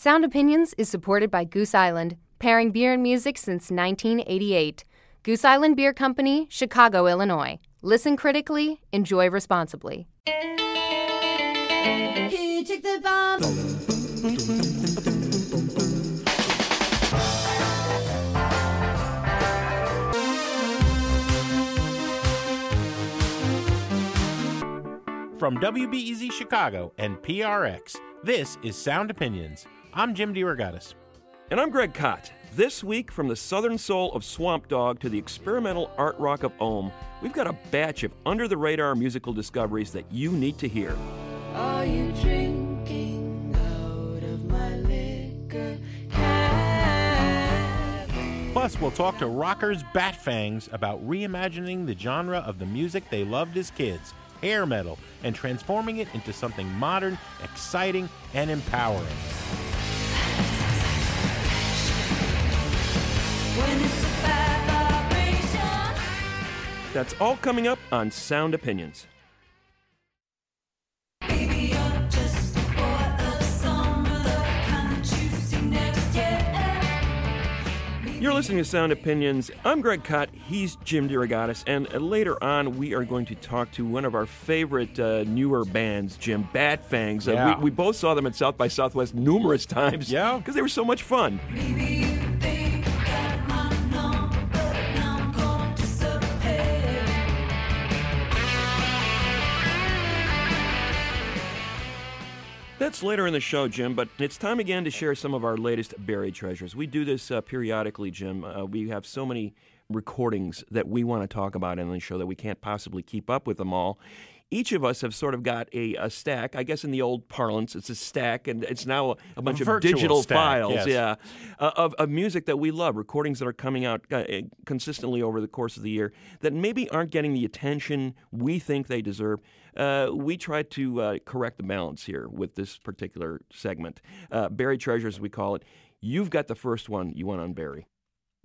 Sound Opinions is supported by Goose Island, pairing beer and music since 1988. Goose Island Beer Company, Chicago, Illinois. Listen critically, enjoy responsibly. Here, take the bomb. From WBEZ Chicago and PRX, this is Sound Opinions. I'm Jim DeRogatis. And I'm Greg Kot. This week, from the southern soul of Swamp Dogg to the experimental art rock of Ohmme, we've got a batch of under the radar musical discoveries that you need to hear. Are you drinking out of my liquor cabinet? Plus, we'll talk to rockers Bat Fangs about reimagining the genre of the music they loved as kids, hair metal, and transforming it into something modern, exciting, and empowering. That's all coming up on Sound Opinions. You're just a boy of summer, the kind that you see next year. You're listening to Sound Opinions. I'm Greg Kot. He's Jim DeRogatis. And later on, we are going to talk to one of our favorite uh, newer bands, Jim Bat Fangs. Uh, Yeah. we, we both saw them at South by Southwest numerous times. Yeah. Because they were so much fun. Maybe That's later in the show, Jim, but it's time again to share some of our latest buried treasures. We do this uh, periodically, Jim. Uh, we have so many recordings that we want to talk about in the show that we can't possibly keep up with them all. Each of us have sort of got a, a stack. I guess in the old parlance, it's a stack, and it's now a, a bunch of digital stack, files, yes. yeah, uh, of, of music that we love, recordings that are coming out uh, consistently over the course of the year that maybe aren't getting the attention we think they deserve. Uh, we try to uh, correct the balance here with this particular segment. Uh, buried treasures, we call it. You've got the first one you want to unbury.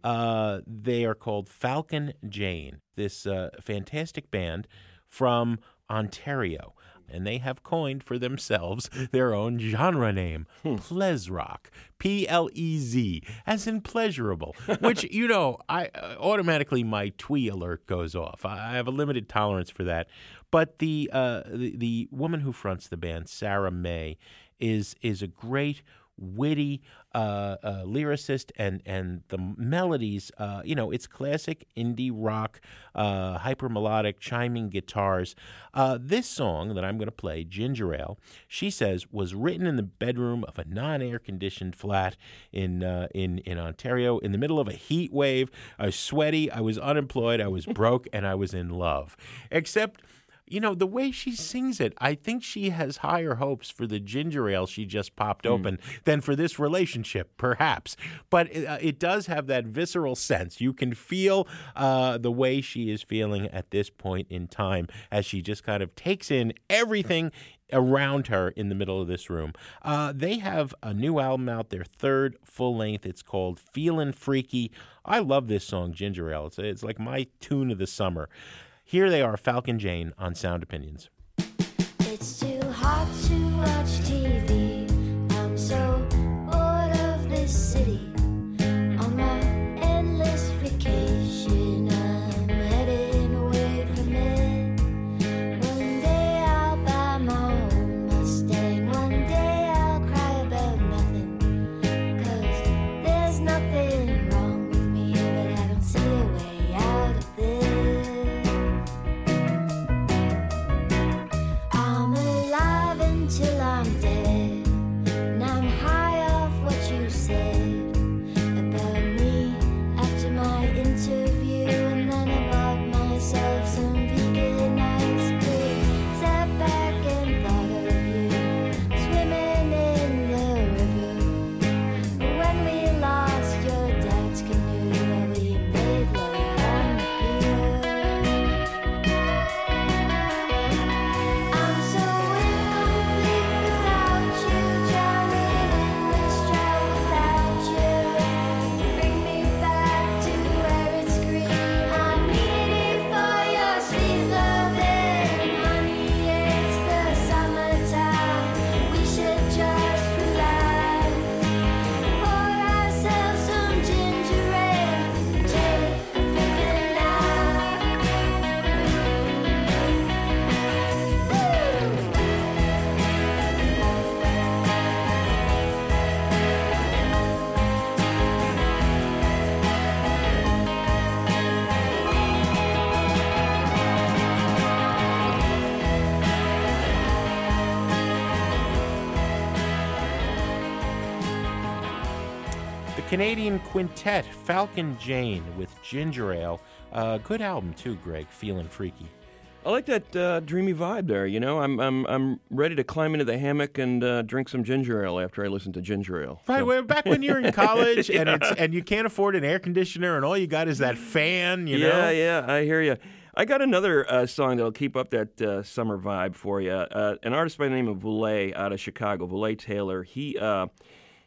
Uh, they are called Falcon Jane, this uh, fantastic band from Ontario. And they have coined for themselves their own genre name, Plez Rock, P L E Z, as in pleasurable. Which you know, I uh, automatically my twee alert goes off. I have a limited tolerance for that. But the uh, the, the woman who fronts the band, Sarah May, is is a great witty uh, uh, lyricist and and the melodies uh, you know it's classic indie rock uh, hyper melodic chiming guitars. Uh, this song that i'm going to play ginger ale she says was written in the bedroom of a non-air conditioned flat in uh, in in ontario in the middle of a heat wave. I was sweaty i was unemployed i was broke and i was in love. Except you know, the way she sings it, I think she has higher hopes for the ginger ale she just popped open than for this relationship, perhaps. But it, uh, it does have that visceral sense. You can feel uh, the way she is feeling at this point in time as she just kind of takes in everything around her in the middle of this room. Uh, they have a new album out, their third full length. It's called Feelin' Freaky. I love this song, Ginger Ale. It's, it's like my tune of the summer. Here they are, Falcon Jane on Sound Opinions. It's too hot to watch Canadian quintet Falcon Jane with Ginger Ale. Uh, good album too, Greg. Feeling freaky. I like that uh, dreamy vibe there. You know, I'm I'm I'm ready to climb into the hammock and uh, drink some ginger ale after I listen to ginger ale. Right, So- well, back when you're in college and it's and you can't afford an air conditioner and all you got is that fan, you know. yeah, yeah, I hear you. I got another uh, song that'll keep up that uh, summer vibe for you. Uh, an artist by the name of Valee out of Chicago, Valee Taylor. He uh,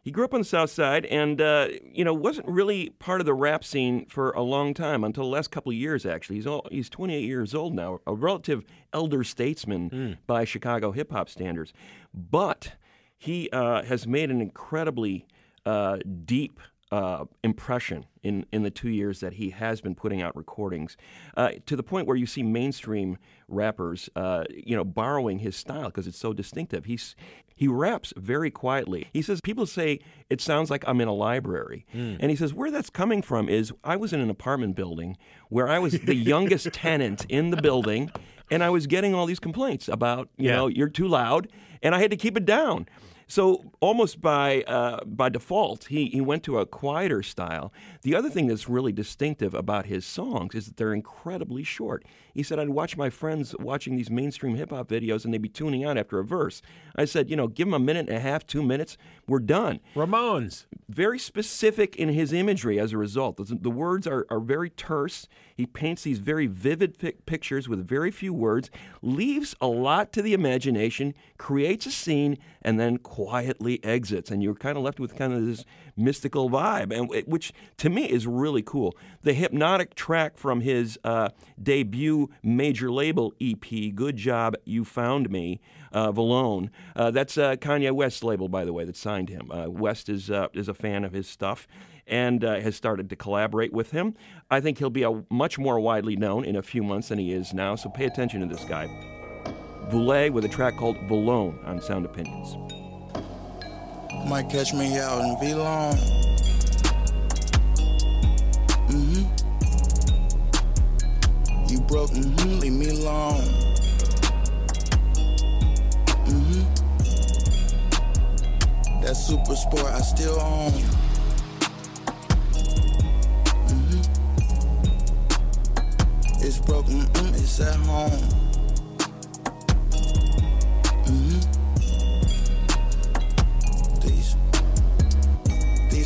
he grew up on the South Side, and uh, you know wasn't really part of the rap scene for a long time until the last couple of years. Actually, he's all, he's 28 years old now, a relative elder statesman by Chicago hip hop standards, but he uh, has made an incredibly uh, deep uh, impression in, in the two years that he has been putting out recordings, uh, to the point where you see mainstream rappers, uh, you know, borrowing his style because it's so distinctive. He's he raps very quietly. He says people say it sounds like I'm in a library, and he says where that's coming from is I was in an apartment building where I was the youngest tenant in the building, and I was getting all these complaints about you Yeah. know you're too loud, and I had to keep it down. So almost by uh, by default, he, he went to a quieter style. The other thing that's really distinctive about his songs is that they're incredibly short. He said, I'd watch my friends watching these mainstream hip hop videos and they'd be tuning out after a verse. I said, you know, give them a minute and a half, two minutes, we're done Ramones. very specific in his imagery as a result. The, the words are, are very terse. He paints these very vivid pic- pictures with very few words, leaves a lot to the imagination, creates a scene, and then quietly exits. And you're kind of left with kind of this mystical vibe, and which to me is really cool. The hypnotic track from his uh, debut major label EP, Good Job You Found Me, uh, Vlone. Uh, that's uh, Kanye West's label, by the way, that signed him. Uh, West is, uh, is a fan of his stuff and uh, has started to collaborate with him. I think he'll be a, much more widely known in a few months than he is now, so pay attention to this guy. Valee with a track called Vlone on Sound Opinions. Might catch me out in Vlone. Mm-hmm. You broke, mm-hmm, leave me alone. Mm-hmm. That super sport I still own. Mm-hmm. It's broke, mm-mm, it's at home.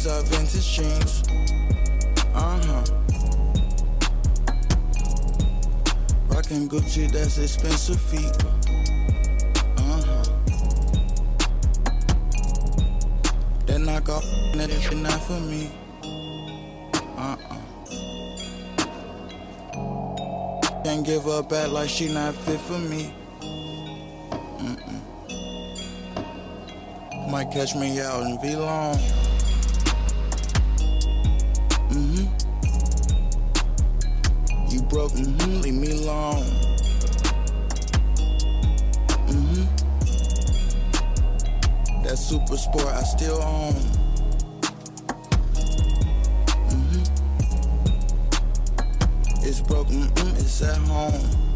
These are vintage jeans. Uh huh. Rockin' Gucci, that's expensive feet. Uh huh. That knock off, that is not for me. Uh uh. Can't give her back like she not fit for me. Might catch me out in Vlone. You broke, mm-hmm, leave me alone. Mm-hmm. That super sport I still own. Mm-hmm. It's broke, mm-mm, it's at home.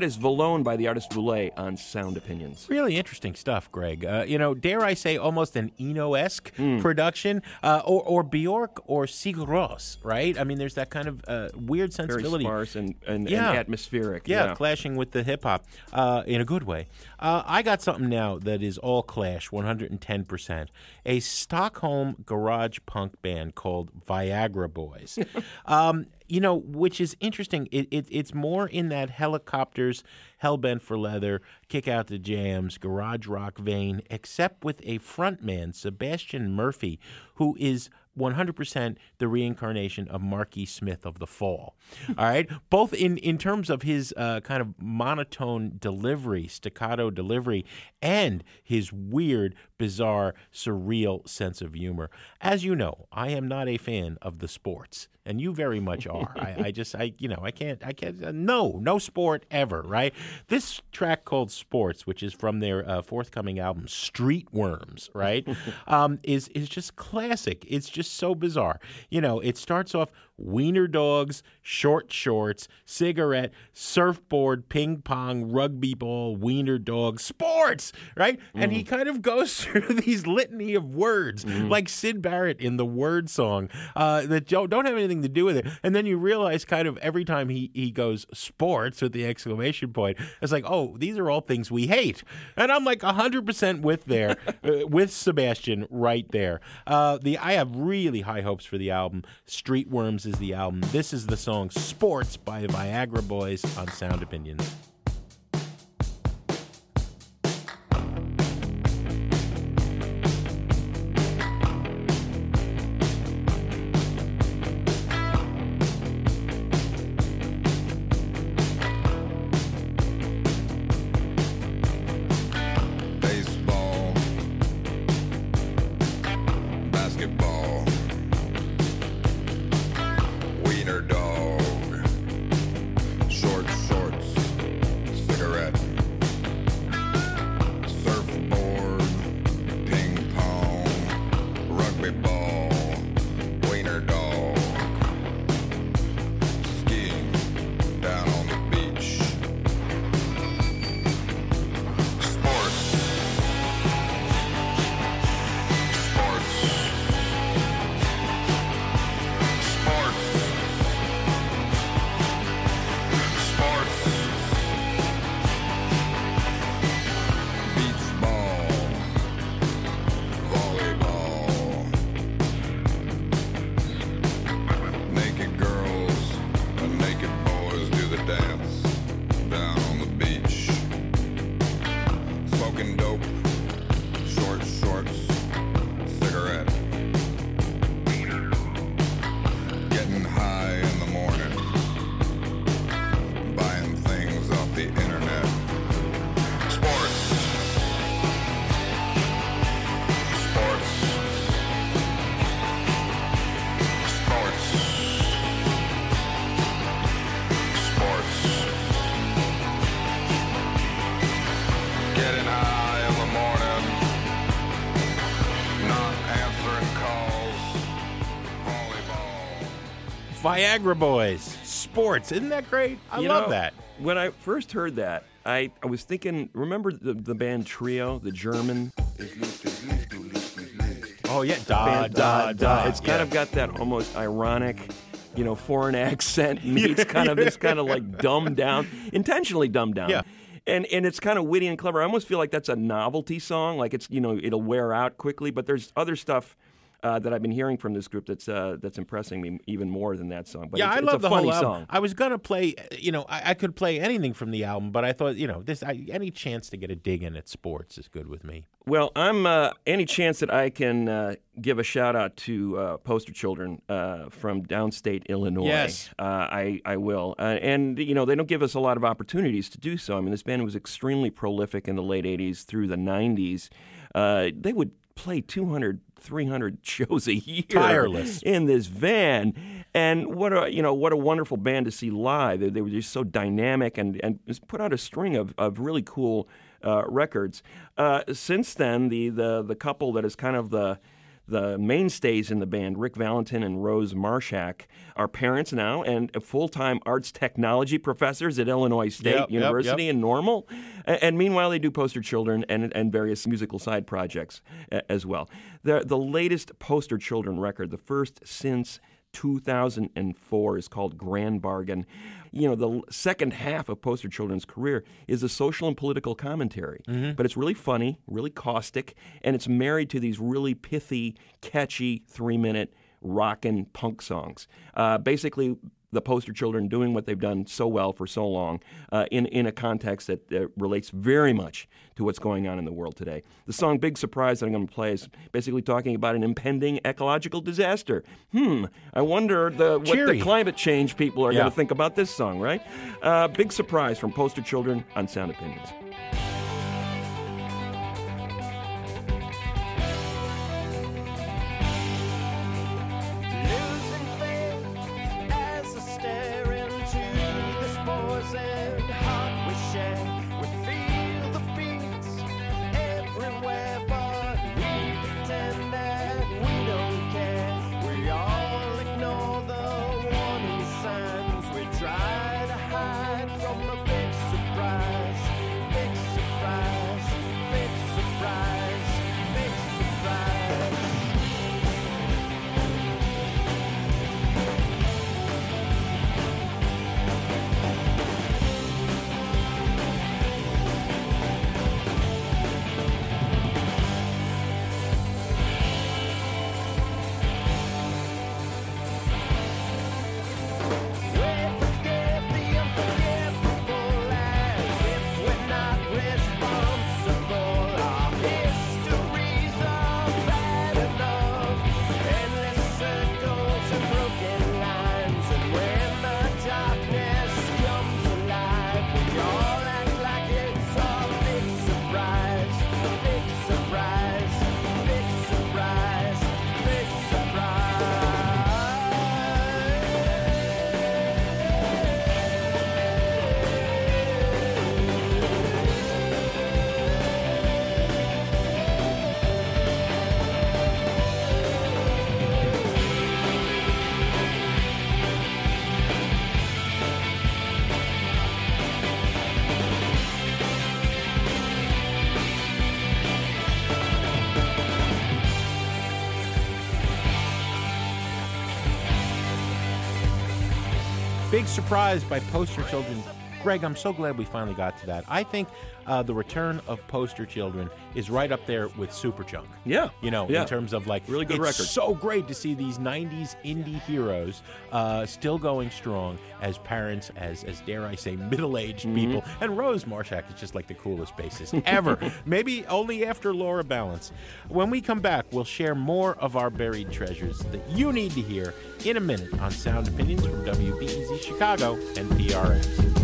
That is Vlone by the artist Valee on Sound Opinions. Really interesting stuff, Greg. Uh, you know, dare I say, almost an Eno esque Hmm. production, uh, or, or Bjork or Sigur Rós, right? I mean, there's that kind of uh, weird Very sensibility. sparse and, and, Yeah. and atmospheric. Yeah, clashing with the hip hop uh, in a good way. Uh, I got something now that is all clash, 110%. A Stockholm garage punk band called Viagra Boys. um, you know, which is interesting. It, it, it's more in that helicopters, hellbent for leather, kick out the jams, garage rock vein, except with a frontman, Sebastian Murphy, who is 100% the reincarnation of Marky Smith of The Fall. All right? Both in, in terms of his uh, kind of monotone delivery, staccato delivery, and his weird bizarre, surreal sense of humor. As you know, I am not a fan of the sports, and you very much are. I, I just, I, you know, I can't, I can't. Uh, no, no sport ever, right? This track called "Sports," which is from their uh, forthcoming album "Street Worms," right, um, is is just classic. It's just so bizarre. You know, it starts off wiener dogs, short shorts, cigarette, surfboard, ping pong, rugby ball, wiener dog, sports, right? And he kind of goes through these litany of words, like Syd Barrett in the word song, uh, that don't, don't have anything to do with it. And then you realize kind of every time he, he goes sports with the exclamation point, it's like, oh, these are all things we hate. And I'm like 100% with there, uh, with Sebastian right there. Uh, the I have really high hopes for the album. Street Worms is the album. This is the song Sports by Viagra Boys on Sound Opinions. Viagra Boys, sports. Isn't that great? I You love know, that. When I first heard that, I, I was thinking, remember the, the band Trio, the German Oh yeah, da band? da da. It's kind of got that almost ironic, you know, foreign accent meets kind of this kind of like dumbed down, intentionally dumbed down. Yeah. And, and it's kind of witty and clever. I almost feel like that's a novelty song. Like it's you know it'll wear out quickly. But there's other stuff uh, that I've been hearing from this group that's uh, that's impressing me even more than that song. But yeah, it's, I love a the funny whole album. song. I was gonna play, you know, I, I could play anything from the album, but I thought, you know, this I, any chance to get a dig in at sports is good with me. Well, I'm uh, any chance that I can uh, give a shout out to uh, poster children uh, from downstate Illinois. Yes. uh, I I will, uh, and you know they don't give us a lot of opportunities to do so. I mean, this band was extremely prolific in the late '80s through the '90s. Uh, they would play 200, 300 shows a year, Tireless. in this van. And what a you know what a wonderful band to see live. They, they were just so dynamic and and put out a string of, of really cool uh, records. Uh, since then, the, the the couple that is kind of the the mainstays in the band, Rick Valentin and Rose Marshak, are parents now and full-time arts technology professors at Illinois State Yep, yep, University yep. in Normal. And, meanwhile, they do poster children and, and various musical side projects as well. The, the latest poster children record, the first since 2004 is called Grand Bargain. You know, the second half of Poster Children's career is a social and political commentary, but it's really funny, really caustic, and it's married to these really pithy, catchy three minute rockin' punk songs. Uh, basically, the poster children doing what they've done so well for so long uh, in, in a context that uh, relates very much to what's going on in the world today. The song Big Surprise that I'm going to play is basically talking about an impending ecological disaster. Hmm, I wonder the, what the climate change people are Yeah. going to think about this song, right? Uh, Big Surprise from Poster Children on Sound Opinions. Surprise by Poster Children. Greg, I'm so glad we finally got to that. I think uh, the return of Poster Children is right up there with Superchunk. Yeah. You know, Yeah. in terms of like Really good it's record. so great to see these '90s indie heroes uh, still going strong as parents, as as dare I say, middle-aged Mm-hmm. people. And Rose Marshak is just like the coolest bassist ever. Maybe only after Laura Ballance. When we come back, we'll share more of our buried treasures that you need to hear in a minute on Sound Opinions from WBEZ Chicago and PRX.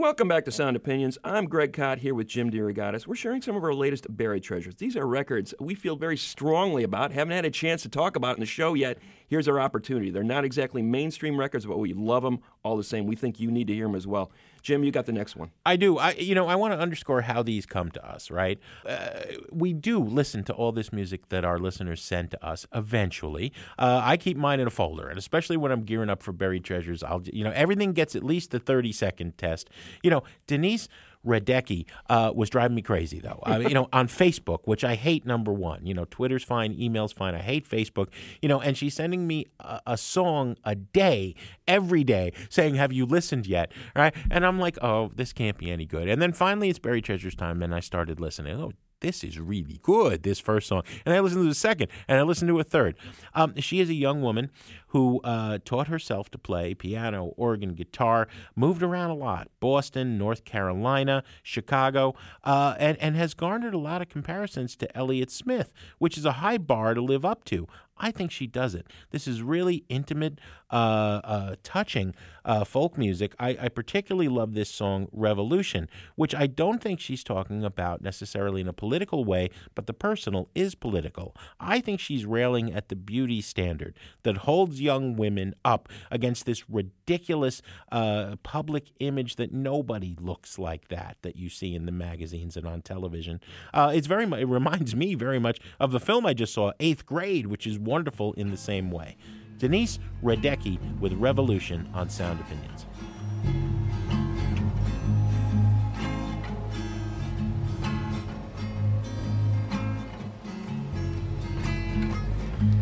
Welcome back to Sound Opinions. I'm Greg Kot here with Jim DeRogatis. We're sharing some of our latest buried treasures. These are records we feel very strongly about, haven't had a chance to talk about in the show yet. Here's our opportunity. They're not exactly mainstream records, but we love them all the same. We think you need to hear them as well. Jim, you got the next one. I do. I you know I want to underscore how these come to us. Right, uh, we do listen to all this music that our listeners send to us. Eventually, uh, I keep mine in a folder, and especially when I'm gearing up for buried treasures, I'll you know everything gets at least the 30 second test. You know, Denise. Radecki uh, was driving me crazy though. You know, on Facebook, which I hate. Number one, you know, Twitter's fine, email's fine. I hate Facebook. You know, and she's sending me a, a song a day, every day, saying, "Have you listened yet?" Right? And I'm like, "Oh, this can't be any good." And then finally, it's Buried Treasures time, and I started listening. Oh, this is really good, this first song. And I listened to the second, and I listened to a third. Um, she is a young woman who uh, taught herself to play piano, organ, guitar, moved around a lot Boston, North Carolina, Chicago, uh, and, and has garnered a lot of comparisons to Elliott Smith, which is a high bar to live up to. I think she does it. This is really intimate, touching uh, folk music. I, I particularly love this song, Revolution, which I don't think she's talking about necessarily in a political way, but the personal is political. I think she's railing at the beauty standard that holds young women up against this ridiculous uh, public image that nobody looks like that that you see in the magazines and on television. Uh, it's very it reminds me very much of the film I just saw, Eighth Grade, which is wonderful in the same way. Denise Radecki with Revolution on Sound Opinions.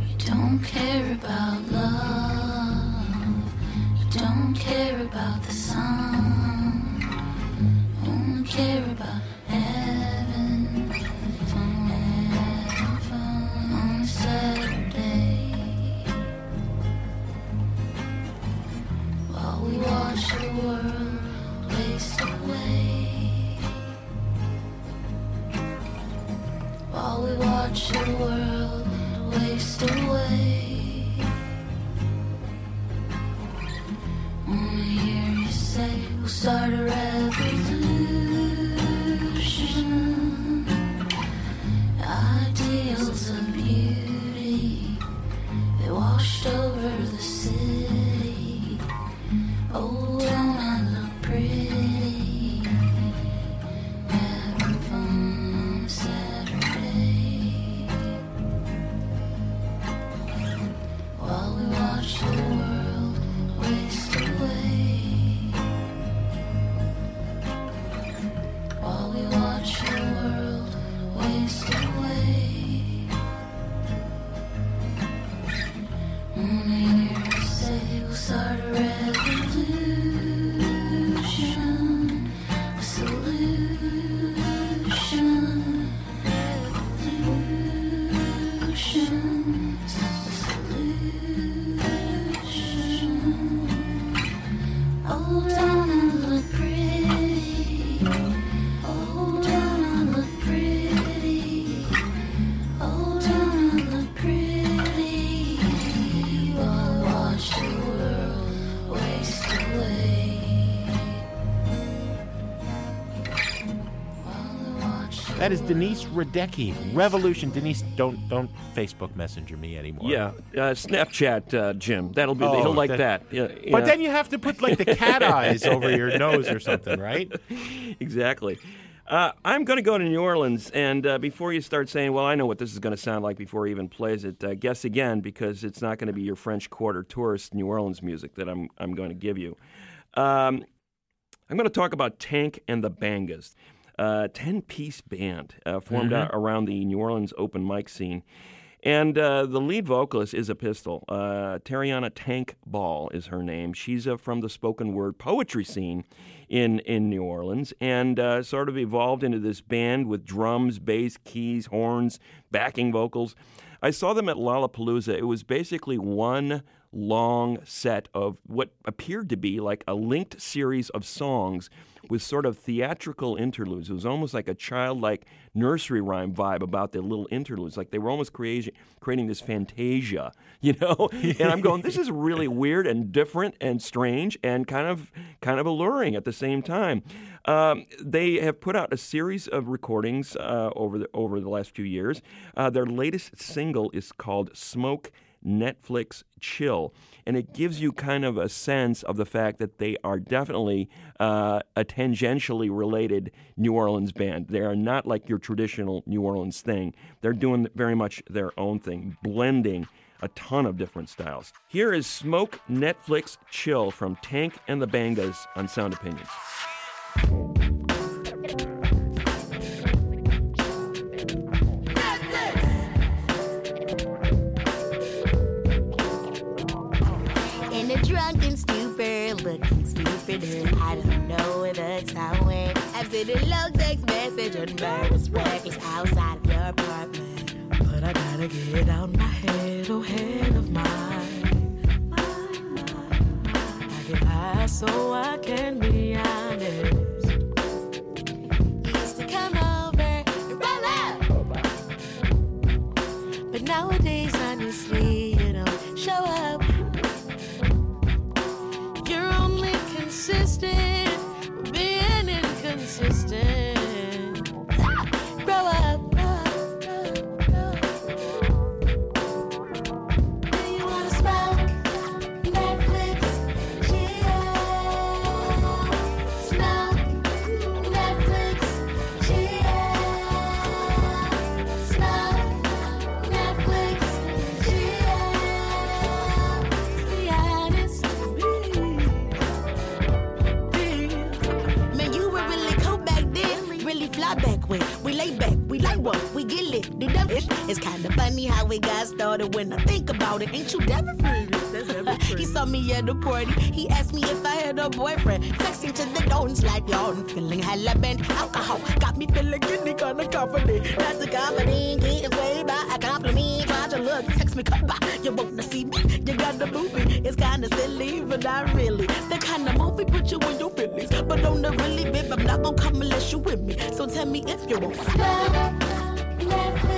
You don't care about love. You don't care about the sun. You only care about watch the world waste away. Wanna hear you say we'll start a revolution. That is Denise Radecki, Revolution. Denise, don't don't Facebook Messenger me anymore. Yeah, uh, Snapchat, uh, Jim. That'll be. Oh, he'll like that- that. Yeah, But yeah. then you have to put like the cat eyes over your nose or something, right? exactly. Uh, I'm going to go to New Orleans, and uh, before you start saying, "Well, I know what this is going to sound like," before he even plays it, uh, guess again because it's not going to be your French Quarter tourist New Orleans music that I'm I'm going to give you. Um, I'm going to talk about Tank and the Bangas, a ten-piece band uh, formed out around the New Orleans open mic scene. And uh, the lead vocalist is a pistol. Uh, Tarriona Tank Ball is her name. She's uh, from the spoken word poetry scene in, in New Orleans and uh, sort of evolved into this band with drums, bass, keys, horns, backing vocals. I saw them at Lollapalooza. It was basically one long set of what appeared to be like a linked series of songs with sort of theatrical interludes. It was almost like a childlike nursery rhyme vibe about the little interludes. Like they were almost creating creating this fantasia, you know. and I'm going, this is really weird and different and strange and kind of kind of alluring at the same time. Um, they have put out a series of recordings uh, over the over the last few years. Uh, their latest single is called "Smoke." Netflix chill. And it gives you kind of a sense of the fact that they are definitely uh, a tangentially related New Orleans band. They are not like your traditional New Orleans thing. They're doing very much their own thing, blending a ton of different styles. Here is Smoke Netflix Chill from Tank and the Bangas on Sound Opinions. I don't know where the time went. I've seen a long text message on Paris reckless outside of your apartment. But I gotta get out my head, oh head of mine. I get high so I can be honest. Used to come over and roll up. But nowadays, honestly, inconsistent. Back. We like what? We get lit. Do that. It's kind of funny how we got started when I think about it. Ain't you never free? he saw me at the party. He asked me if I had a boyfriend. Texting to the downs like y'all. I'm feeling hella bent. Alcohol got me feeling giddy, kinda confident. That's a confident. Get his way by a compliment. Try to look, text me, come by. You wanna see me? You got the movie. It's kinda silly, but not really. The kind of movie put you in your feelings. But on the really bib, I'm not gonna come unless you with me. So tell me if you want. Netflix,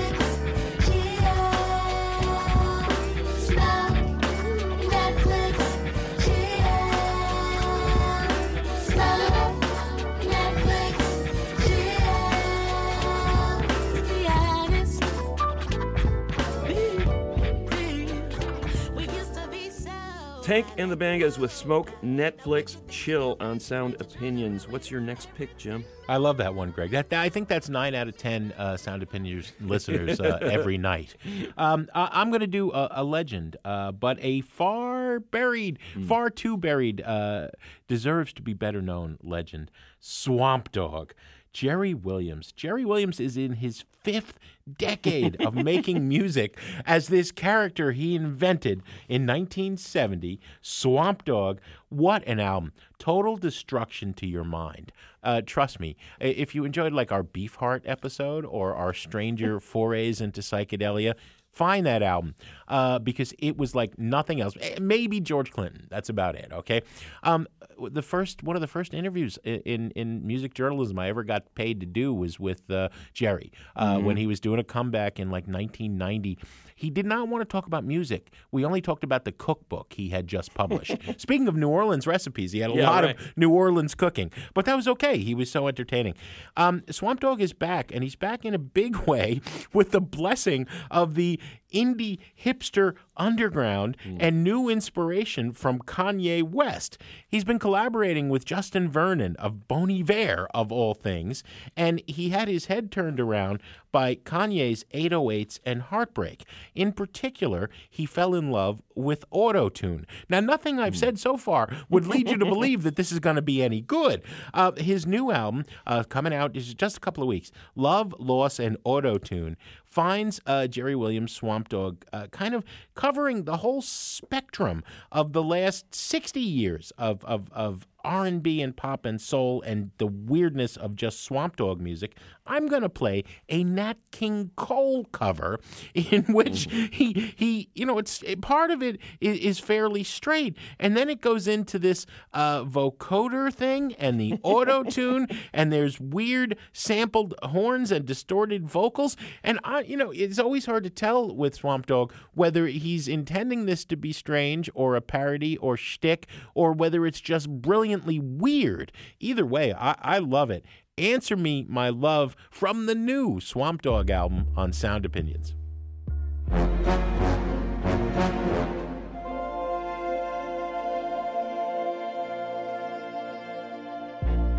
Tank and the Bangas with Smoke Netflix Chill on Sound Opinions. What's your next pick, Jim? I love that one, Greg. That, I think that's nine out of ten uh, Sound Opinions listeners uh, every night. Um, I, I'm going to do a, a legend, uh, but a far buried, far too buried, uh, deserves to be better known legend, Swamp Dogg. Jerry Williams. Jerry Williams is in his fifth decade of making music as this character he invented in 1970, Swamp Dogg. What an album! Total destruction to your mind. Uh, trust me, if you enjoyed like our Beefheart episode or our Stranger forays into psychedelia, find that album uh, because it was like nothing else. Maybe George Clinton. That's about it. Okay. Um, the first one of the first interviews in in music journalism I ever got paid to do was with uh, Jerry uh, when he was doing a comeback in like 1990. He did not want to talk about music. We only talked about the cookbook he had just published. Speaking of New Orleans recipes, he had a Yeah, lot right. of New Orleans cooking, but that was okay. He was so entertaining. Um, Swamp Dogg is back, and he's back in a big way with the blessing of the indie hipster underground and new inspiration from Kanye West. He's been collaborating with Justin Vernon of Bon Iver, of all things, and he had his head turned around by Kanye's 808s and Heartbreak. In particular, he fell in love with autotune. Now, nothing I've said so far would lead you to believe that this is going to be any good. Uh, his new album, uh, coming out is just a couple of weeks, Love, Loss, and Autotune, finds uh, Jerry Williams Swamp Dogg uh, kind of covering the whole spectrum of the last 60 years of, of, of R&B and pop and soul and the weirdness of just Swamp Dogg music, I'm going to play a Nat King Cole cover in which he he you know it's part of it is, fairly straight. And then it goes into this uh, vocoder thing and the auto tune and there's weird sampled horns and distorted vocals. And I you know it's always hard to tell with Swamp Dogg whether he's intending this to be strange or a parody or shtick or whether it's just brilliantly weird. Either way, I, I love it. Answer Me My Love from the new Swamp Dogg album on Sound Opinions.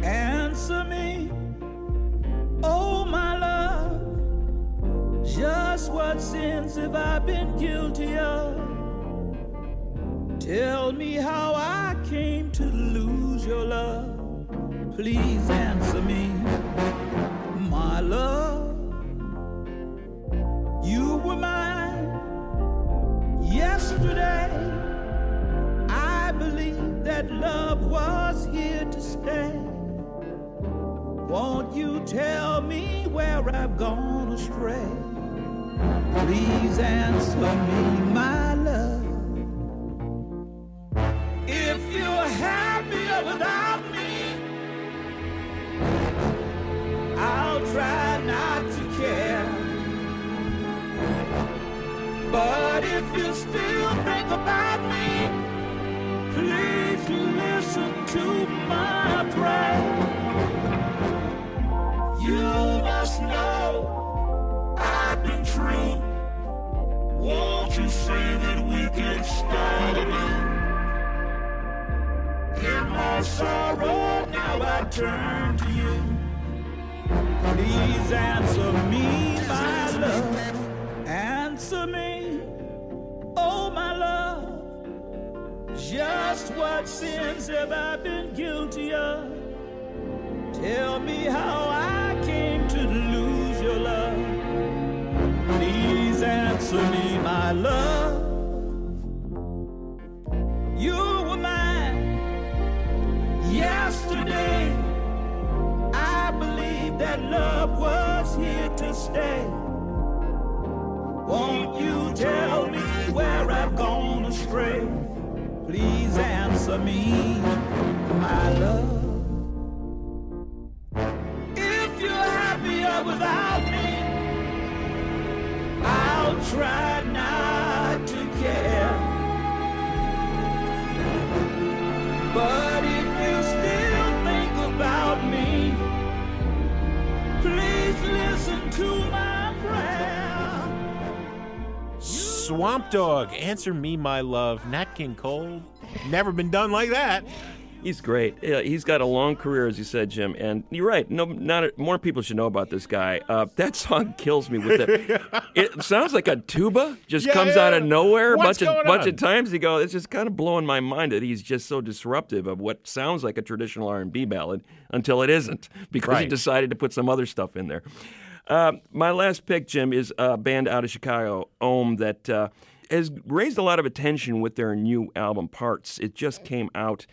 Answer me, oh my love. Just what sins have I been guilty of? Tell me how I came to lose your love. Please answer me, my love. You were mine yesterday. I believe that love was here to stay. Won't you tell me where I've gone astray? Please answer me, my love. Please answer me, my love. Answer me, Just what sins have I been guilty of? Tell me how I came to lose your love. Please answer me, my love. You were mine yesterday. I believe that love was here to stay. Won't you tell me where I've gone astray? Please answer me, my love. If you're happier without me, I'll try not to care. Swamp Dogg, Answer Me My Love, Nat King Cole. Never been done like that. He's great. He's got a long career, as you said, Jim. And you're right. No, not more people should know about this guy. Uh, that song kills me with it. it sounds like a tuba just Yeah, comes yeah. out of nowhere. What's bunch of bunch of times you go, it's just kind of blowing my mind that he's just so disruptive of what sounds like a traditional R&B ballad until it isn't because he decided to put some other stuff in there. Uh, my last pick, Jim, is a band out of Chicago, Ohmme, that uh, has raised a lot of attention with their new album, Parts. It just came out.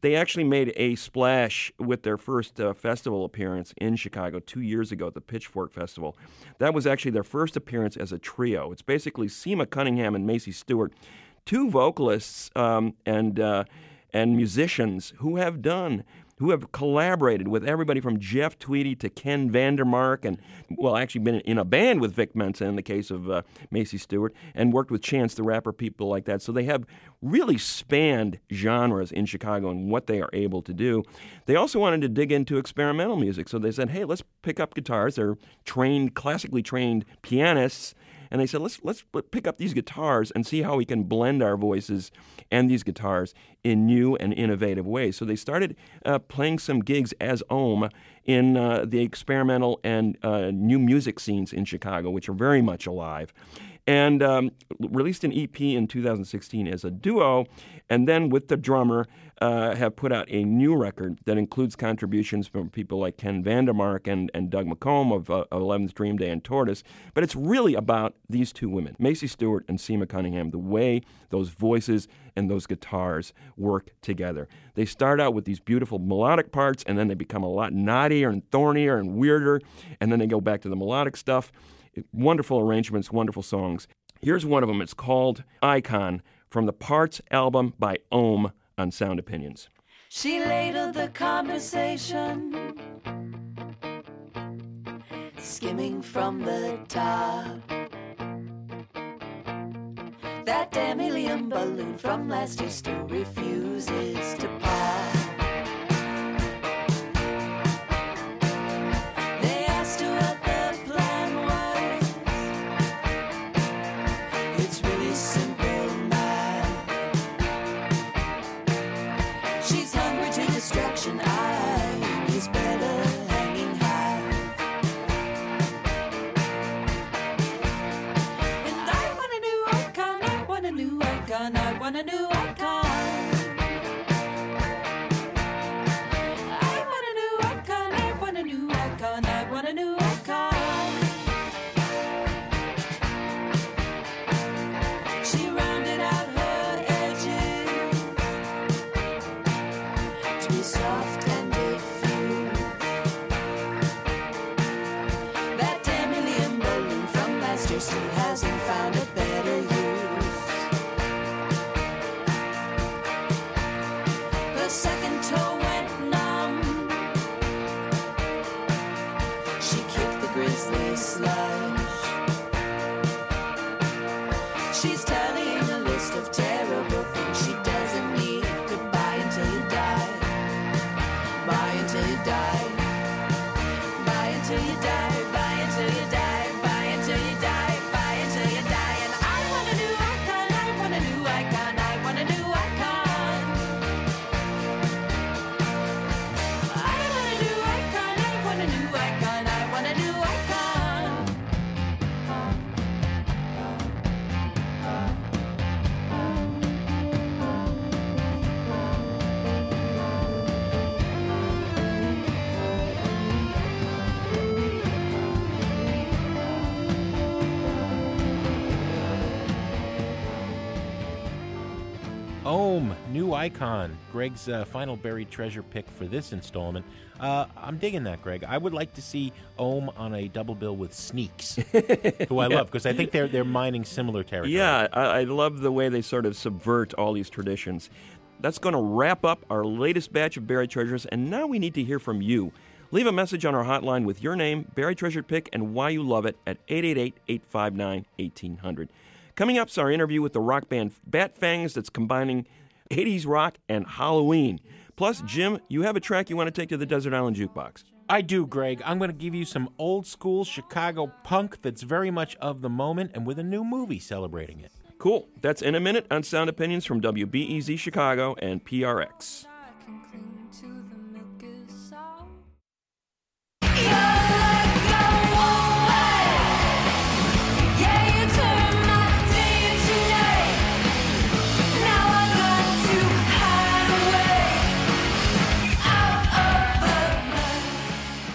They actually made a splash with their first uh, festival appearance in Chicago two years ago at the Pitchfork Festival. That was actually their first appearance as a trio. It's basically Sima Cunningham and Macie Stewart, two vocalists um, and uh, and musicians who have done who have collaborated with everybody from Jeff Tweedy to Ken Vandermark, and well, actually been in a band with Vic Mensa in the case of uh, Macie Stewart, and worked with Chance the Rapper, people like that. So they have really spanned genres in Chicago and what they are able to do. They also wanted to dig into experimental music, so they said, "Hey, let's pick up guitars. They're trained, classically trained pianists." And they said let's let's pick up these guitars and see how we can blend our voices and these guitars in new and innovative ways. So they started uh, playing some gigs as Ohmme in uh, the experimental and uh, new music scenes in Chicago, which are very much alive. and um, released an EP in 2016 as a duo, and then with the drummer uh, have put out a new record that includes contributions from people like Ken Vandermark and, and Doug McComb of, uh, 11th Dream Day and Tortoise. But it's really about these two women, Macie Stewart and Sima Cunningham, the way those voices and those guitars work together. They start out with these beautiful melodic parts, and then they become a lot knottier and thornier and weirder, and then they go back to the melodic stuff. Wonderful arrangements, wonderful songs. Here's one of them. It's called Icon from the Parts album by Ohmme on Sound Opinions. She ladled the conversation, skimming from the top. That damn helium balloon from last still refuses to pop. Icon. I want a new icon. I want a new icon. I want a new icon. I want a new icon. She rounded out her edges to be soft and. That from last year still hasn't icon. Greg's uh, final buried treasure pick for this installment. Uh, I'm digging that, Greg. I would like to see Ohmme on a double bill with Sneaks, who I love because I think they're they're mining similar territory. Yeah, I, I love the way they sort of subvert all these traditions. That's going to wrap up our latest batch of buried treasures, and now we need to hear from you. Leave a message on our hotline with your name, buried treasure pick, and why you love it at 888 859 1800. Coming up is our interview with the rock band Bat Fangs that's combining 80s rock and Halloween. Plus, Jim, you have a track you want to take to the Desert Island Jukebox. I do, Greg. I'm going to give you some old school Chicago punk that's very much of the moment and with a new movie celebrating it. Cool. That's in a minute on Sound Opinions from WBEZ Chicago and PRX.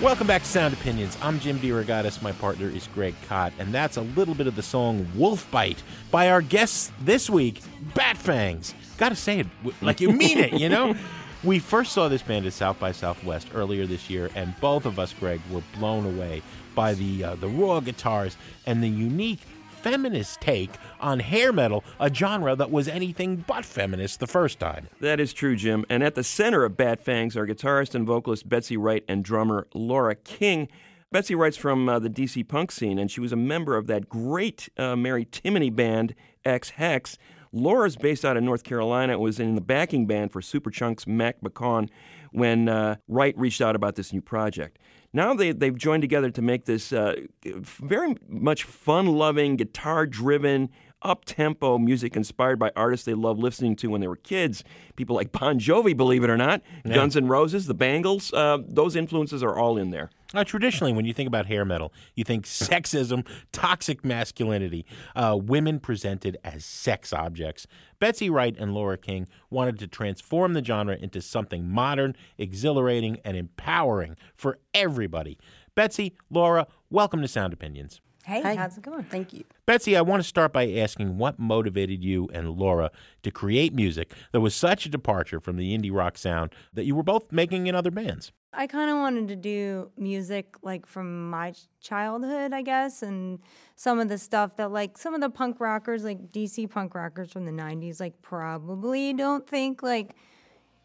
Welcome back to Sound Opinions. I'm Jim DeRogatis. My partner is Greg Kot, and that's a little bit of the song Wolf Bite by our guests this week, Bat Fangs. Gotta say it like you mean it, you know? We first saw this band at South by Southwest earlier this year, and both of us, Greg, were blown away by the uh, the raw guitars and the unique feminist take on hair metal, a genre that was anything but feminist the first time. That is true, Jim. And at the center of Bat Fangs are guitarist and vocalist Betsy Wright and drummer Laura King. Betsy Wright's from uh, the DC punk scene, and she was a member of that great uh, Mary Timony band, Ex Hex. Laura's based out of North Carolina, was in the backing band for Superchunk's Mac McCaughan when uh, Wright reached out about this new project. Now they, they've joined together to make this uh, very much fun loving, guitar driven, up tempo music inspired by artists they loved listening to when they were kids. People like Bon Jovi, believe it or not, Guns N' Roses, the Bangles. Uh, those influences are all in there. Uh, traditionally, when you think about hair metal, you think sexism, toxic masculinity, uh, women presented as sex objects. Betsy Wright and Laura King wanted to transform the genre into something modern, exhilarating, and empowering for everybody. Betsy, Laura, welcome to Sound Opinions. Hey, how's it going? Thank you. Betsy, I want to start by asking what motivated you and Laura to create music that was such a departure from the indie rock sound that you were both making in other bands. I kind of wanted to do music like from my childhood, I guess, and some of the stuff that like some of the punk rockers, like DC punk rockers from the 90s, like probably don't think like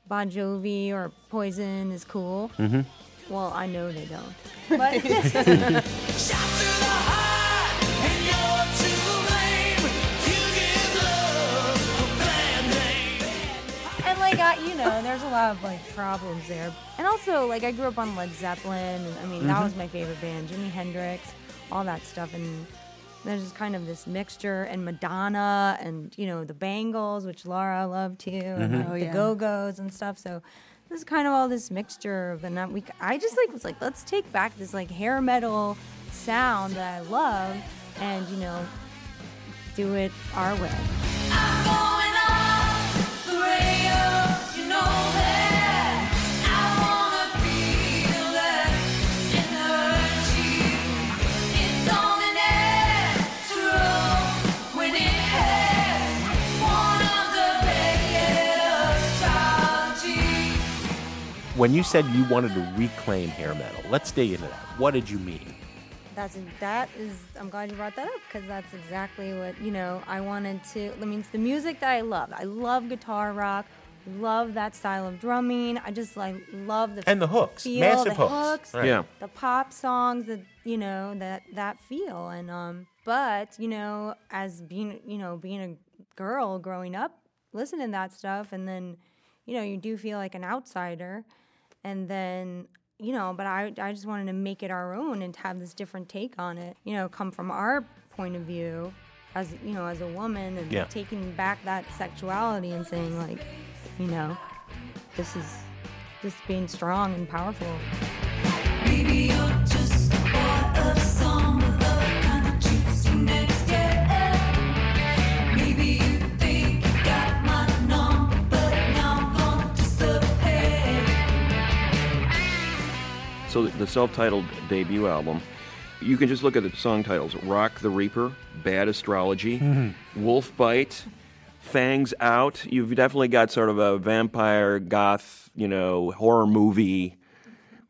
Bon Jovi or Poison is cool. Mm-hmm. Well, I know they don't. But you know, there's a lot of like problems there. And also, like I grew up on Led Zeppelin, and I mean that mm-hmm. was my favorite band, Jimi Hendrix, all that stuff, and there's just kind of this mixture, and Madonna, and you know the Bangles, which Laura loved too, and mm-hmm. like, oh, the Go Go's and stuff. So this is kind of all this mixture of, and I, we, I just like was like, let's take back this like hair metal sound that I love, and you know, do it our way. When you said you wanted to reclaim hair metal, let's dig into that. What did you mean? That's that is. I'm glad you brought that up because that's exactly what you know. I wanted to. I mean, it's the music that I love. I love guitar rock. Love that style of drumming. I just like love the And the hooks, feel, massive the hooks. Right. Yeah. the pop songs, the you know that that feel. And um, but you know, as being you know being a girl growing up, listening to that stuff, and then you know you do feel like an outsider, and then you know, but I I just wanted to make it our own and have this different take on it. You know, come from our point of view as you know as a woman and Yeah. taking back that sexuality and saying like, you know, this is just being strong and powerful. So the self-titled debut album, you can just look at the song titles: "Rock the Reaper," "Bad Astrology," mm-hmm. "Wolf Bite," "Fangs Out." You've definitely got sort of a vampire, goth, you know, horror movie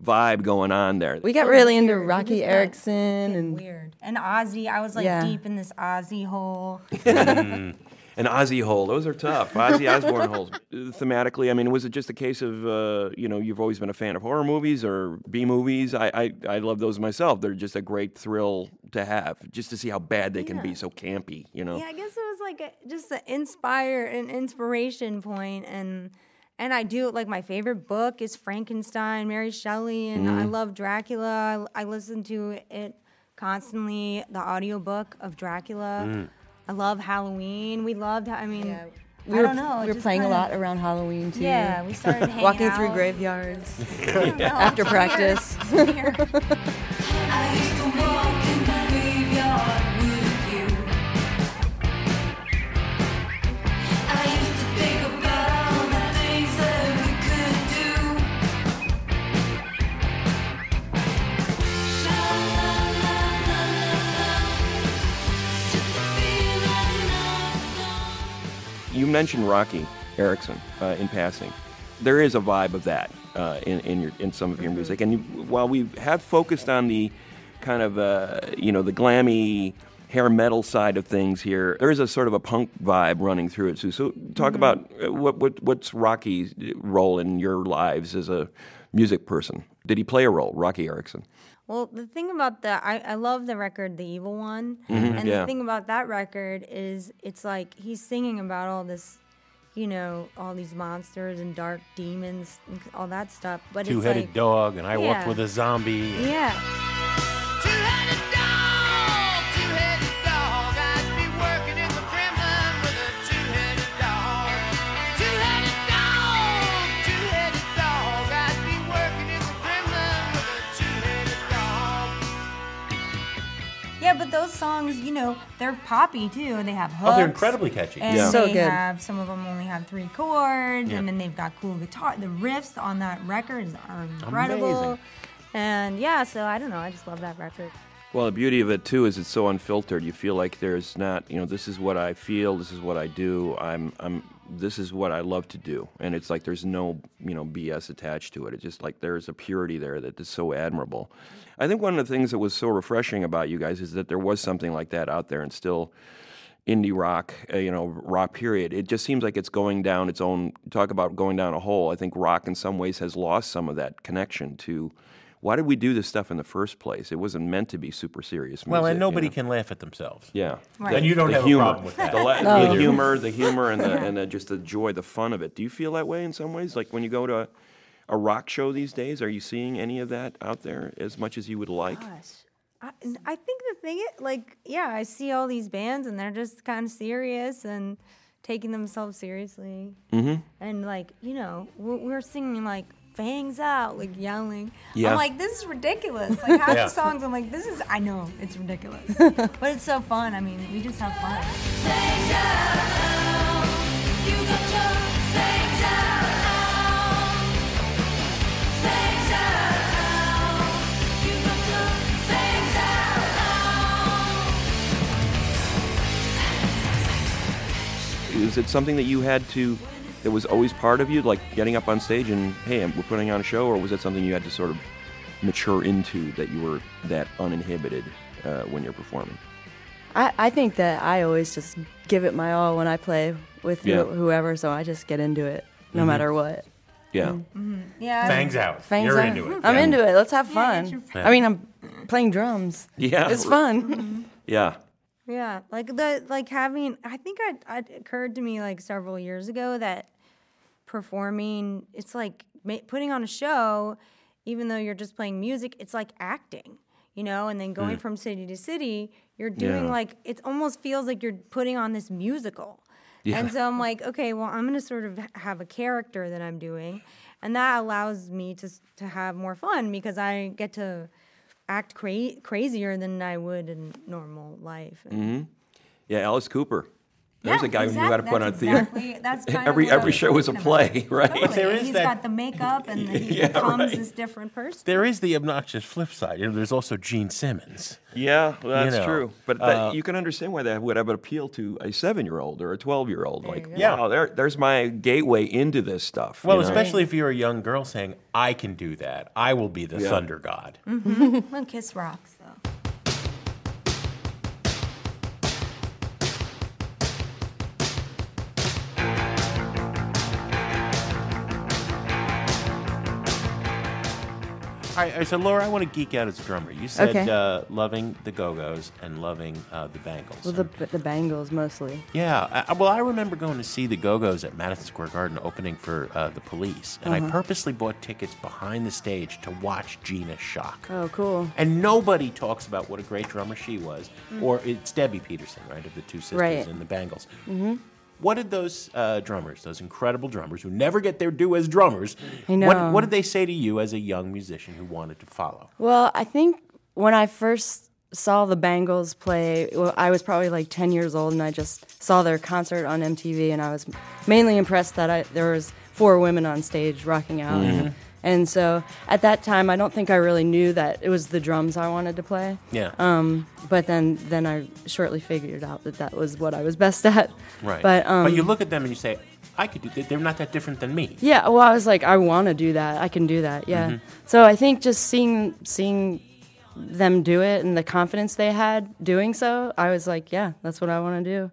vibe going on there. We got really into Roky just Erickson and weird. And Ozzy, I was like Yeah. deep in this Ozzy hole. Mm. An Ozzy hole; those are tough. Ozzy Osbourne holes. Uh, thematically, I mean, was it just a case of uh, you know you've always been a fan of horror movies or B movies? I, I I love those myself. They're just a great thrill to have, just to see how bad they can be, so campy. You know. Yeah, I guess it was like a, just an inspire an inspiration point and and I do like my favorite book is Frankenstein, Mary Shelley, and I mm-hmm. love Dracula. I, I listen to it constantly, the audiobook of Dracula. Mm. I love Halloween. We loved. I mean, we I were, don't know. it we were playing a kinda- lot around Halloween too. Yeah, we started hanging walking through graveyards I don't know, after practice. mentioned Roky Erickson uh, in passing. There is a vibe of that uh, in in, your, in some of your music, and you, while we have focused on the kind of uh, you know the glammy hair metal side of things here, there is a sort of a punk vibe running through it too. So talk about uh, what, what what's Roky's role in your lives as a music person? Did he play a role, Roky Erickson? Well, the thing about the I, I love the record, The Evil One. and Mm-hmm, yeah. the thing about that record is it's like he's singing about all this, you know, all these monsters and dark demons and all that stuff. But Two headed like, dog, and I walked with a zombie. Yeah. But those songs, you know, they're poppy too, and they have hooks. Oh, they're incredibly catchy. And Yeah. So they good. have some of them only have three chords, Yeah. and then they've got cool guitar. The riffs on that record are incredible. Amazing. And yeah, so I don't know. I just love that record. Well, the beauty of it too is it's so unfiltered. You feel like there's not, you know, this is what I feel, this is what I do. I'm, I'm, this is what I love to do, and it's like there's no, you know, BS attached to it. It's just like there's a purity there that is so admirable. I think one of the things that was so refreshing about you guys is that there was something like that out there, and still indie rock, uh, you know, rock period. It just seems like it's going down its own. Talk about going down a hole. I think rock in some ways has lost some of that connection to. Why did we do this stuff in the first place? It wasn't meant to be super serious. Well, music, and you nobody know? can laugh at themselves. Yeah. Right. And you don't the have humor. a problem with that. The, la- No. the humor, the humor, and the and the, just the joy, the fun of it. Do you feel that way in some ways? Like when you go to a, a rock show these days, are you seeing any of that out there as much as you would like? Gosh. I, I think the thing, is, like, yeah, I see all these bands and they're just kind of serious and taking themselves seriously. Mm-hmm. And, like, you know, we're, we're singing, like, fangs out, like, yelling. Yeah. I'm like, this is ridiculous. Like, half Yeah. the songs, I'm like, this is, I know, it's ridiculous. but it's so fun. I mean, we just have fun. Is it something that you had to, that was always part of you, like getting up on stage and hey, we're putting on a show, or was it something you had to sort of mature into that you were that uninhibited uh, when you're performing? I, I think that I always just give it my all when I play with who- Yeah. whoever, so I just get into it no Mm-hmm. matter what. Yeah. Yeah. Fangs out. Fangs You're out. into it. I'm Yeah. into it. Let's have fun. get your- I mean, I'm playing drums. Yeah. It's fun. Yeah. Yeah, like the like having. I think I it occurred to me like several years ago that performing it's like ma- putting on a show, even though you're just playing music. It's like acting, you know. And then going hmm. from city to city, you're doing Yeah. like it almost feels like you're putting on this musical. And so I'm like, okay, well, I'm gonna sort of have a character that I'm doing, and that allows me to to have more fun because I get to act cra- crazier than I would in normal life. And- Yeah. Alice Cooper. There's Yeah, a guy who knew how to exact- put on that's theater. exactly- that's kind every what every was show is a play, about. right? Totally. there is He's that- got the makeup and he Yeah, becomes right. this different person. There is the obnoxious flip side. You know, there's also Gene Simmons. Yeah, well, that's know, true. But that, uh, you can understand why that would have an appeal to a seven-year-old or a twelve-year-old. Like. Yeah. wow, there, there's my gateway into this stuff. Well, you know? especially if you're a young girl saying, I can do that. I will be the Yeah. thunder god. Well, Kiss rocks though. All right, all right, so Laura, I want to geek out as a drummer. You said Okay. uh, loving the Go Go's and loving uh, the Bangles. Well, the, the Bangles mostly. Yeah, I, well, I remember going to see the Go Go's at Madison Square Garden opening for uh, the Police, and I purposely bought tickets behind the stage to watch Gina Schock. Oh, cool. And nobody talks about what a great drummer she was, or it's Debbi Peterson, right, of the two sisters Right. and the Bangles. What did those uh, drummers, those incredible drummers who never get their due as drummers, I know. What, what did they say to you as a young musician who wanted to follow? Well, I think when I first saw the Bangles play, well, I was probably like 10 years old, and I just saw their concert on MTV, and I was mainly impressed that I, there was four women on stage rocking out. Mm-hmm. And so at that time, I don't think I really knew that it was the drums I wanted to play. Yeah. Um, but then, then I shortly figured out that that was what I was best at. right. But um, but you look at them and you say, I could do that. They're not that different than me. Yeah, well, I was like, I want to do that. I can do that. Yeah. So I think just seeing seeing them do it and the confidence they had doing so, I was like, yeah, that's what I want to do.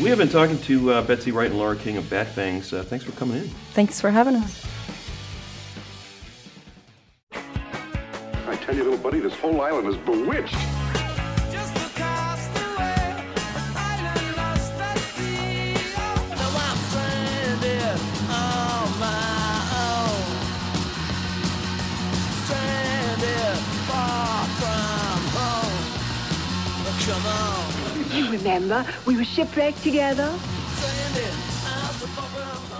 We have been talking to uh, Betsy Wright and Laura King of Bat Fangs. Uh, thanks for coming in. Thanks for having us. I tell you, little buddy, this whole island is bewitched. Remember we were shipwrecked together?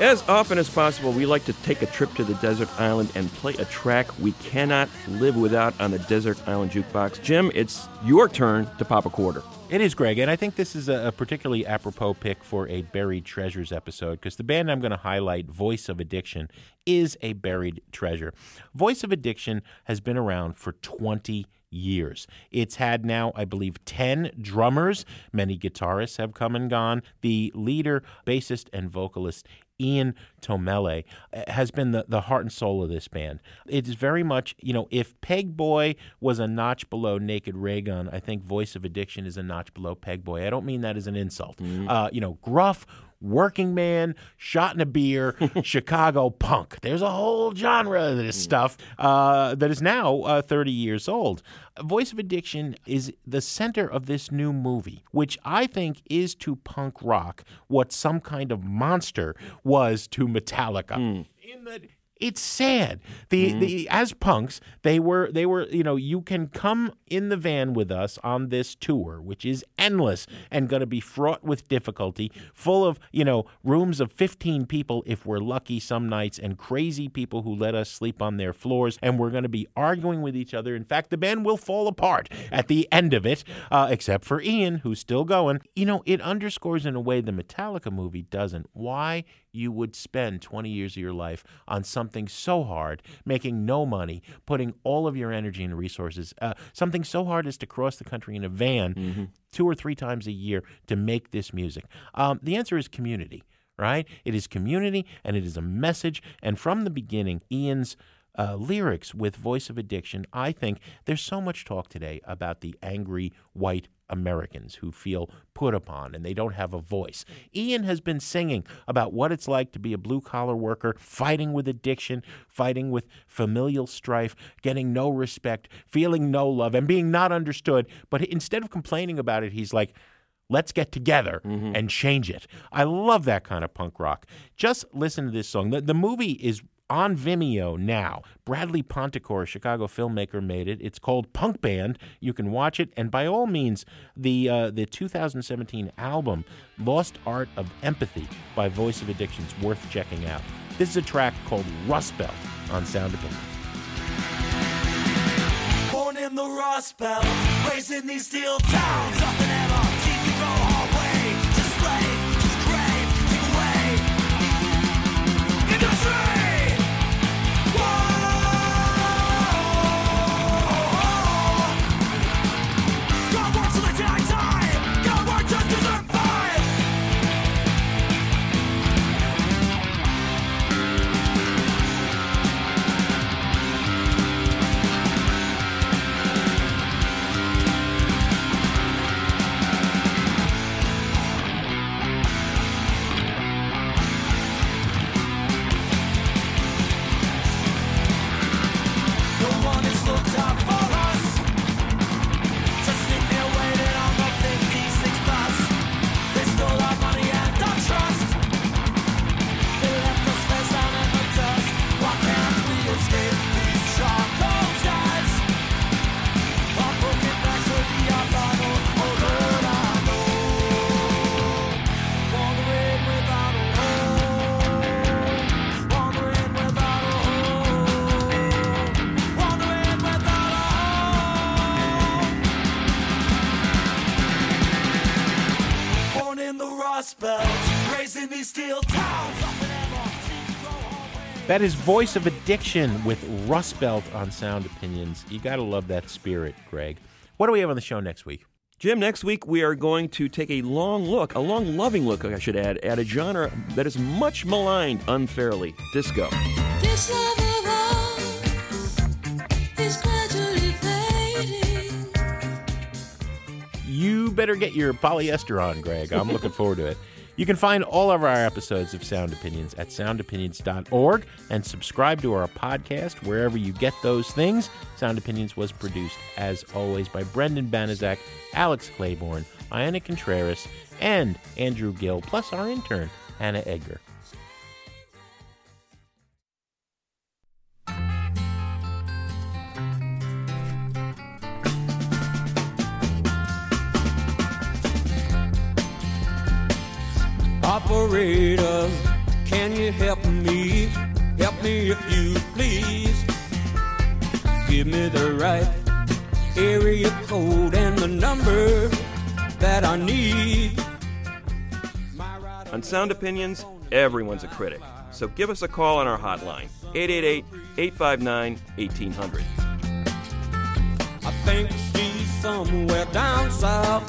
As often as possible, we like to take a trip to the desert island and play a track we cannot live without on the desert island jukebox. Jim, it's your turn to pop a quarter. It is, Greg, and I think this is a, particularly apropos pick for a buried treasures episode because the band I'm going to highlight, Voice of Addiction, is a buried treasure. Voice of Addiction has been around for 20 years. It's had now, I believe, 10 drummers. Many guitarists have come and gone. The leader, bassist, and vocalist Ian Tomele uh, has been the, the heart and soul of this band. It is very much, you know, if Pegboy was a notch below Naked Raygun, I think Voice of Addiction is a notch below Pegboy. I don't mean that as an insult. Uh, you know, gruff, working man, shot in a beer, Chicago punk. There's a whole genre of this stuff uh, that is now uh, 30 years old. Voice of Addiction is the center of this new movie, which I think is to punk rock what some kind of monster was to Metallica. In that it's sad. The the as punks, they were they were you know you can come in the van with us on this tour, which is endless and going to be fraught with difficulty, full of you know rooms of fifteen people if we're lucky some nights, and crazy people who let us sleep on their floors, and we're going to be arguing with each other. In fact, the band will fall apart at the end of it, uh, except for Ian, who's still going. You know, it underscores in a way the Metallica movie doesn't. Why you would spend 20 years of your life on something so hard, making no money, putting all of your energy and resources, uh, something so hard as to cross the country in a van two or three times a year to make this music? Um, the answer is community, right? It is community and it is a message. And from the beginning, Ian's uh, lyrics with Voice of Addiction, I think there's so much talk today about the angry white Americans who feel put upon and they don't have a voice. Ian has been singing about what it's like to be a blue collar worker, fighting with addiction, fighting with familial strife, getting no respect, feeling no love, and being not understood. But instead of complaining about it, he's like, Let's get together mm-hmm. and change it. I love that kind of punk rock. Just listen to this song. The, the movie is on Vimeo now. Bradley Pontecore, a Chicago filmmaker, made it. It's called Punk Band. You can watch it, and by all means, the uh, the 2017 album Lost Art of Empathy by Voice of Addiction's worth checking out. This is a track called Rust Belt on Sound Opinions. Born in the Rust Belt, raised in these steel towns. Nothing ever seemed That is Voice of Addiction with Rust Belt on Sound Opinions. You got to love that spirit, Greg. What do we have on the show next week? Jim, next week we are going to take a long look, a long loving look, I should add, at a genre that is much maligned unfairly disco. This love of ours is gradually fading. You better get your polyester on, Greg. I'm looking forward to it. You can find all of our episodes of Sound Opinions at soundopinions.org and subscribe to our podcast wherever you get those things. Sound Opinions was produced, as always, by Brendan Banaszak, Alex Claiborne, Ayana Contreras, and Andrew Gill, plus our intern, Hannah Edgar. Operator, can Can you help me? Help me if you please. Give me the right area code and the number that I need. On Sound Opinions, everyone's a critic. So give us a call on our hotline, 888 859 1800. I think she's somewhere down south.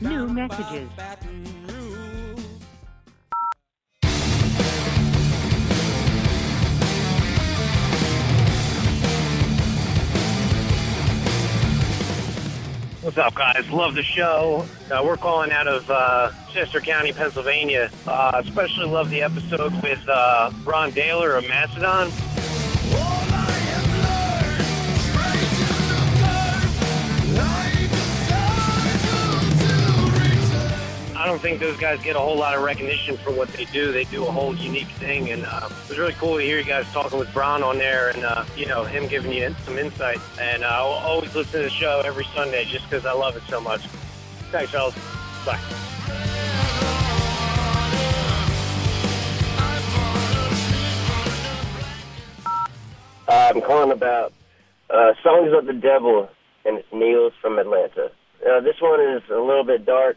New messages. What's up, guys? Love the show. Uh, we're calling out of uh, Chester County, Pennsylvania. Uh, especially love the episode with uh, Brann Dailor of Mastodon. I don't think those guys get a whole lot of recognition for what they do. They do a whole unique thing, and uh, it was really cool to hear you guys talking with Brann on there, and uh, you know him giving you some insight. And uh, I'll always listen to the show every Sunday just because I love it so much. Thanks, fellas. Bye. I'm calling about uh, Songs of the Devil, and it's Niels from Atlanta. Uh, this one is a little bit dark.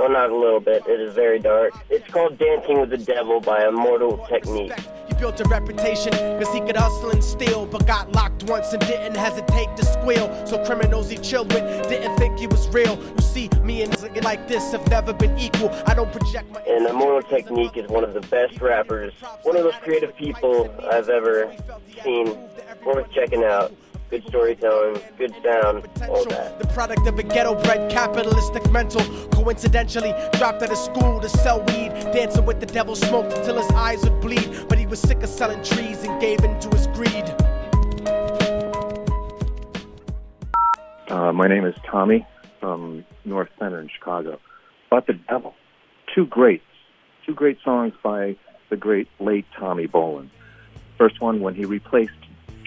Well, not a little bit. It is very dark. It's called Dancing with the Devil by Immortal Technique. He built a reputation because he could hustle and steal, but got locked once and didn't hesitate to squeal. So criminals he chilled with didn't think he was real. You see, me and niggas like this have never been equal. I don't project my. And Immortal Technique is one of the best rappers, one of those creative people I've ever seen. Worth checking out. Good storytelling, good sound, all that. The product of a ghetto bred capitalistic mental. Coincidentally, dropped out of school to sell weed. Dancing with the devil, smoked until his eyes would bleed. But he was sick of selling trees and gave in to his greed. Uh, my name is Tommy from North Center in Chicago. About the devil. Two greats. Two great songs by the great late Tommy Bolin. First one, when he replaced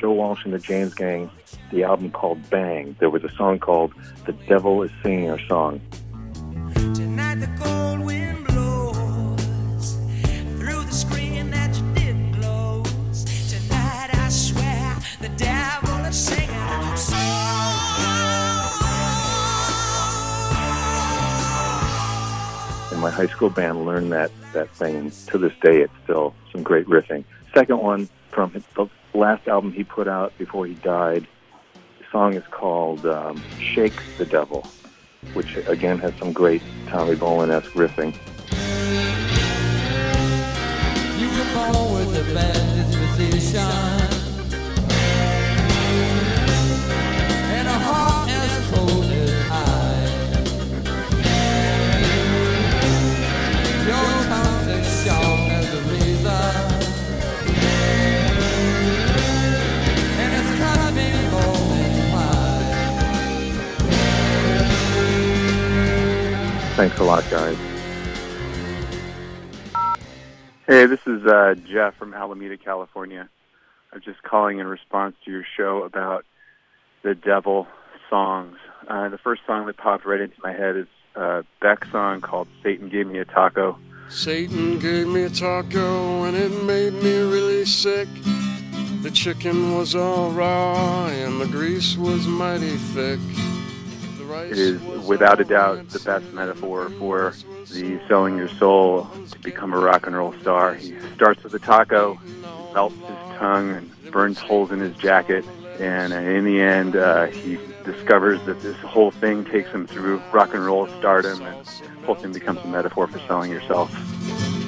Joe Walsh and the James Gang, the album called Bang, there was a song called The Devil is Singing Our Song. Tonight the cold wind blows through the screen that you didn't close. Tonight I swear the devil is singing a And my high school band learned that, that thing, and to this day it's still some great riffing. Second one, from his- the last album he put out before he died, the song is called um, Shake the Devil, which again has some great Tommy Bolin-esque riffing. Thanks a lot, guys. Hey, this is uh, Jeff from Alameda, California. I'm just calling in response to your show about the devil songs. Uh, the first song that popped right into my head is uh, Beck's song called "Satan Gave Me a Taco." Satan gave me a taco and it made me really sick. The chicken was all raw and the grease was mighty thick. The rice It is without a doubt the best metaphor for the selling your soul to become a rock and roll star. He starts with a taco, melts his tongue, and burns holes in his jacket. And uh, in the end, uh, he discovers that this whole thing takes him through rock and roll stardom, and the whole thing becomes a metaphor for selling yourself.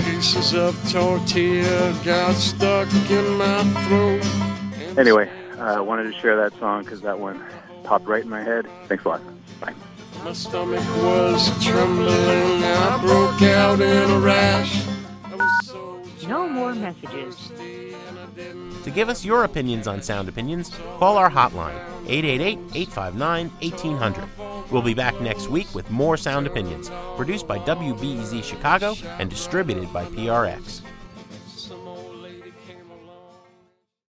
pieces of tortilla got stuck in my throat. Anyway, I uh, wanted to share that song because that one popped right in my head. Thanks a lot. Bye. My stomach was trembling. I broke out in a rash. No more messages. To give us your opinions on Sound Opinions, call our hotline, 888 859 1800. We'll be back next week with more Sound Opinions, produced by WBEZ Chicago and distributed by PRX.